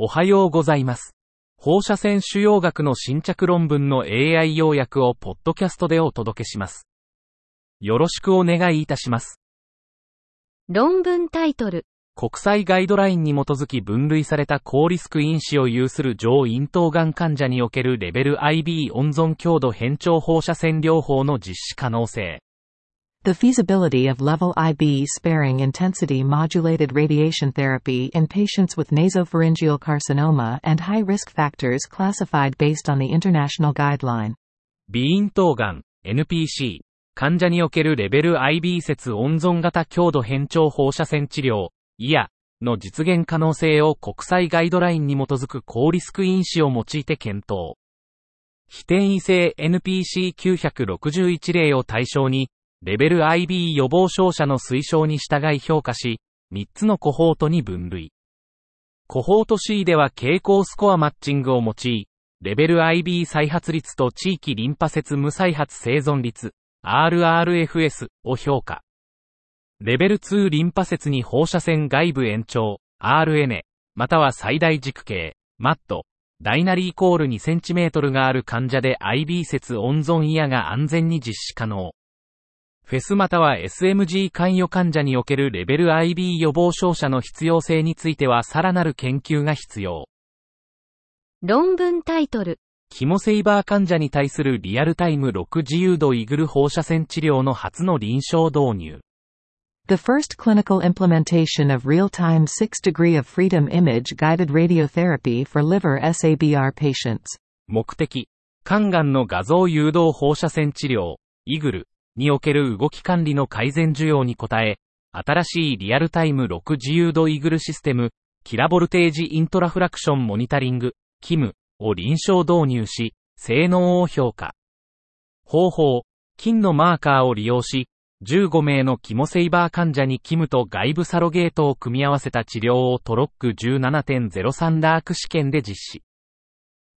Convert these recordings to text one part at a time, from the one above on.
おはようございます。放射線腫瘍学の新着論文の AI 要約をポッドキャストでお届けします。よろしくお願いいたします。論文タイトル。国際ガイドラインに基づき分類された高リスク因子を有する上咽頭がん患者におけるレベル IB 温存強度変調放射線療法の実施可能性。The feasibility of level IB sparing intensity modulated radiation therapy in patients with nasopharyngeal carcinoma and high risk factors classified based on the international guideline. 鼻咽頭がん、NPC、患者におけるレベル IB 説温存型強度変調放射線治療、IA の実現可能性を国際ガイドラインに基づく高リスク因子を用いて検討。非転移性 NPC961 例を対象に、レベル IB 予防症者の推奨に従い評価し、3つのコホートに分類。コホート C では傾向スコアマッチングを用い、レベル IB 再発率と地域リンパ節無再発生存率、RRFS を評価。レベル2リンパ節に放射線外部延長、RN、または最大軸径、MAT、ダイナリーコール 2cm がある患者で IB 節温存イヤが安全に実施可能。フェスまたは SMG 関与患者におけるレベル IB 予防症者の必要性についてはさらなる研究が必要。論文タイトル。キモセイバー患者に対するリアルタイム6自由度イグル放射線治療の初の臨床導入。The first clinical implementation of real-time 6 degree of freedom image guided radiotherapy for liver SABR patients. 目的、肝がんの画像誘導放射線治療、イグルにおける動き管理の改善需要に応え、新しいリアルタイム6自由度イグルシステム、キラボルテージイントラフラクションモニタリング、KIM を臨床導入し、性能を評価。方法、菌のマーカーを利用し、15名のキモセイバー患者にキムと外部サロゲートを組み合わせた治療をトロック17.03ダーク試験で実施。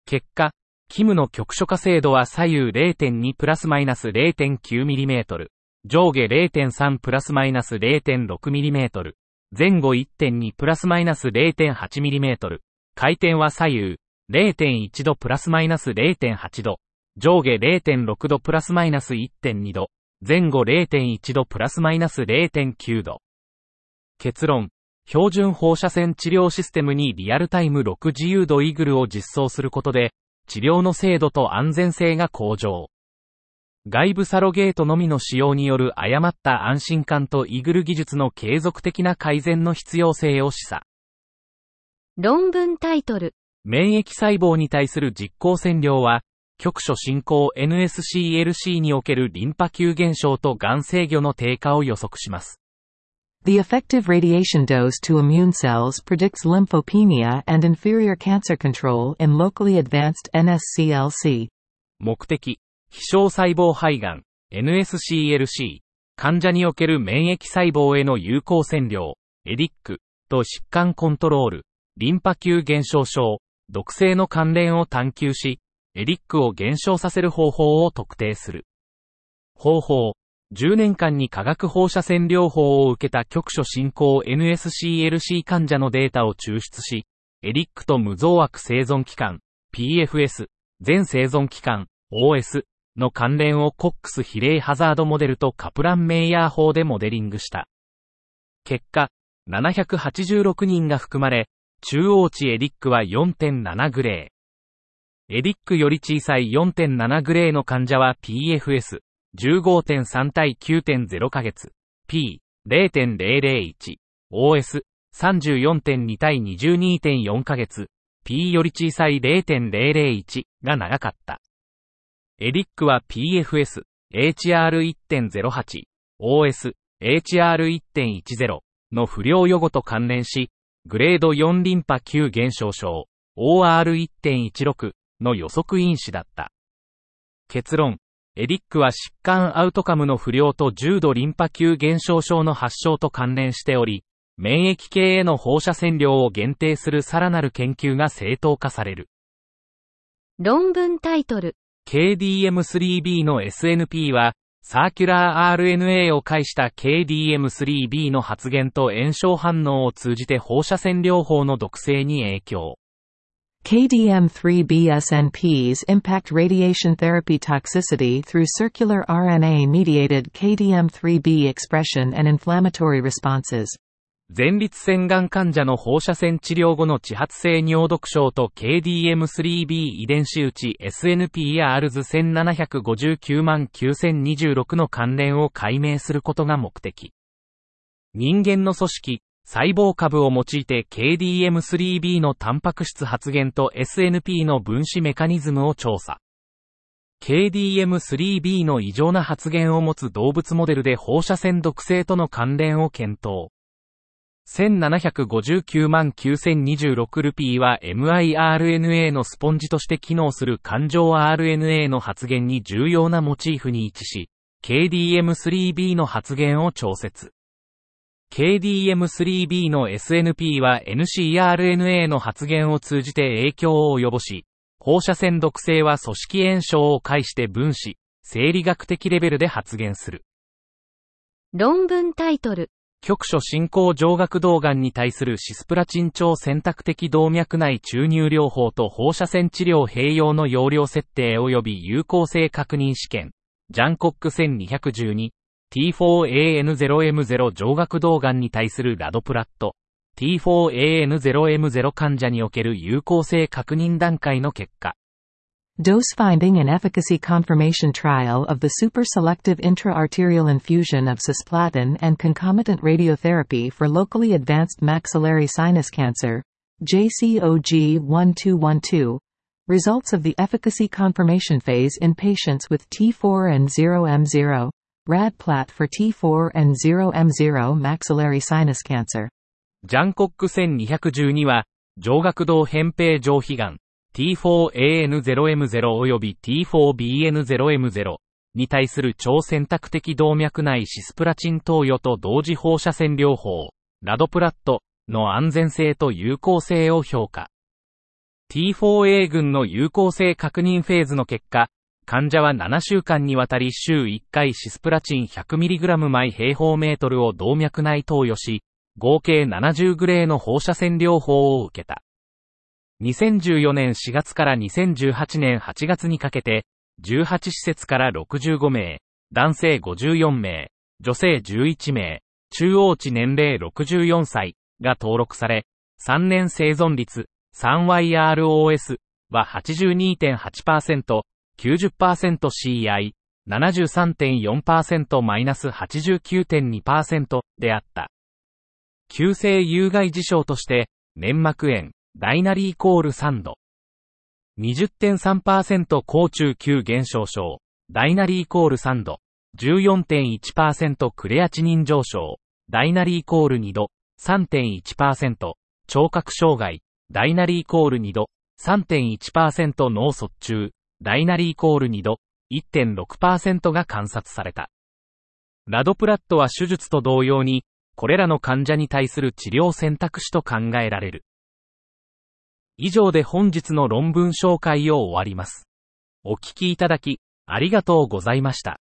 結果、キムの局所化精度は左右0.2プラスマイナス 0.9mm、上下0.3プラスマイナス 0.6mm、前後1.2プラスマイナス 0.8mm、回転は左右0.1度プラスマイナス0.8度、上下0.6度プラスマイナス1.2度、前後0.1度プラスマイナス0.9度。結論。標準放射線治療システムにリアルタイム6自由度イーグルを実装することで、治療の精度と安全性が向上。外部サロゲートのみの使用による誤った安心感とイグル技術の継続的な改善の必要性を示唆。論文タイトル。免疫細胞に対する実行線量は、局所進行 NSCLC におけるリンパ球減少とがん制御の低下を予測します。The effective radiation dose to immune cells predicts lymphopenia and inferior cancer control in locally advanced NSCLC. 目的、非小細胞肺がん、NSCLC、患者における免疫細胞への有効線量、エディック、と疾患コントロール、リンパ球減少症、毒性の関連を探求し、エディックを減少させる方法を特定する。方法、10年間に化学放射線療法を受けた局所進行 NSCLC 患者のデータを抽出し、エディックと無増悪生存期間、PFS、全生存期間、OS の関連をコックス比例ハザードモデルとカプランメイヤー法でモデリングした。結果、786人が含まれ、中央値エディックは4.7グレー。エディックより小さい4.7グレーの患者は PFS、15.3対9.0ヶ月、P、0.001、OS、34.2対22.4ヶ月、P より小さい0.001が長かった。エディックは PFS、HR1.08、OS、HR1.10 の不良予後と関連し、グレード4リンパ球減少症、OR1.16 の予測因子だった。結論、エディックは疾患アウトカムの不良と重度リンパ球減少症の発症と関連しており、免疫系への放射線量を限定するさらなる研究が正当化される。論文タイトル。KDM3B の SNP は、サーキュラー RNA を介した KDM3B の発現と炎症反応を通じて放射線療法の毒性に影響。KDM3B-SNPs impact radiation therapy toxicity through circular RNA-mediated KDM3B expression and inflammatory responses. 前立腺がん患者の放射線治療後の地発性尿毒症と KDM3B 遺伝子打ち SNPRs17599026 の関連を解明することが目的。人間の組織、細胞株を用いて KDM3B のタンパク質発現と SNP の分子メカニズムを調査。KDM3B の異常な発現を持つ動物モデルで放射線毒性との関連を検討。1759万9026ルピーは miRNA のスポンジとして機能する環状 RNA の発現に重要なモチーフに位置し、KDM3B の発現を調節。KDM3B の SNP は NCRNA の発現を通じて影響を及ぼし、放射線毒性は組織炎症を介して分子、生理学的レベルで発現する。論文タイトル。局所進行上顎動眼に対するシスプラチン腸選択的動脈内注入療法と放射線治療併用の容量設定及び有効性確認試験、ジャンコック1212、T4AN0M0 上顎動眼に対するラドプラット、T4AN0M0 患者における有効性確認段階の結果。Dose finding and efficacy confirmation trial of the super selective intra-arterial infusion of cisplatin and concomitant radiotherapy for locally advanced maxillary sinus cancer, JCOG 1212. Results of the efficacy confirmation phase in patients with T4 and 0M0. Radplat for T4 and 0M0 maxillary sinus cancer. ジャンコック1212は、上顎道扁平上皮癌、T4AN0M0 及び T4BN0M0 に対する超選択的動脈内シスプラチン投与と同時放射線療法、ラドプラットの安全性と有効性を評価。T4A 群の有効性確認フェーズの結果、患者は7週間にわたり週1回シスプラチン 100mg 毎平方メートルを動脈内投与し、合計70グレーの放射線療法を受けた。2014年4月から2018年8月にかけて、18施設から65名、男性54名、女性11名、中央値年齢64歳が登録され、3年生存率 3YROS は82.8%、90%CI、73.4%-89.2% であった。急性有害事象として、粘膜炎、大なりイコール3度。20.3%高中級減少症、大なりイコール3度。14.1%クレアチニン上昇、大なりイコール2度。3.1%聴覚障害、大なりイコール2度。3.1%脳卒中、ダイナリーコール2度、1.6%が観察された。ラドプラットは手術と同様に、これらの患者に対する治療選択肢と考えられる。以上で本日の論文紹介を終わります。お聞きいただき、ありがとうございました。